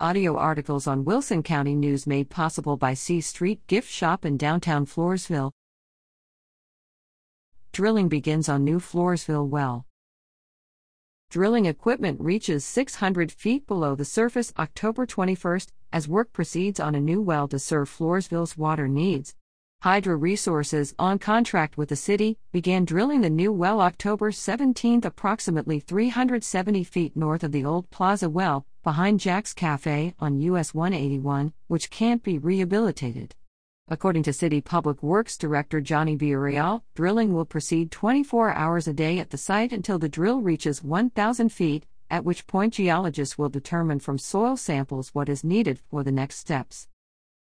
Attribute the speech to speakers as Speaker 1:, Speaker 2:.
Speaker 1: Audio articles on Wilson County News made possible by C Street Gift Shop in downtown Floresville. Drilling begins on new Floresville well. Drilling equipment reaches 600 feet below the surface October 21st as work proceeds on a new well to serve Floresville's water needs. Hydro Resources, on contract with the city, began drilling the new well October 17, approximately 370 feet north of the old Plaza well, behind Jack's Cafe on US 181, which can't be rehabilitated. According to City Public Works Director Johnny Villarreal, drilling will proceed 24 hours a day at the site until the drill reaches 1,000 feet, at which point geologists will determine from soil samples what is needed for the next steps.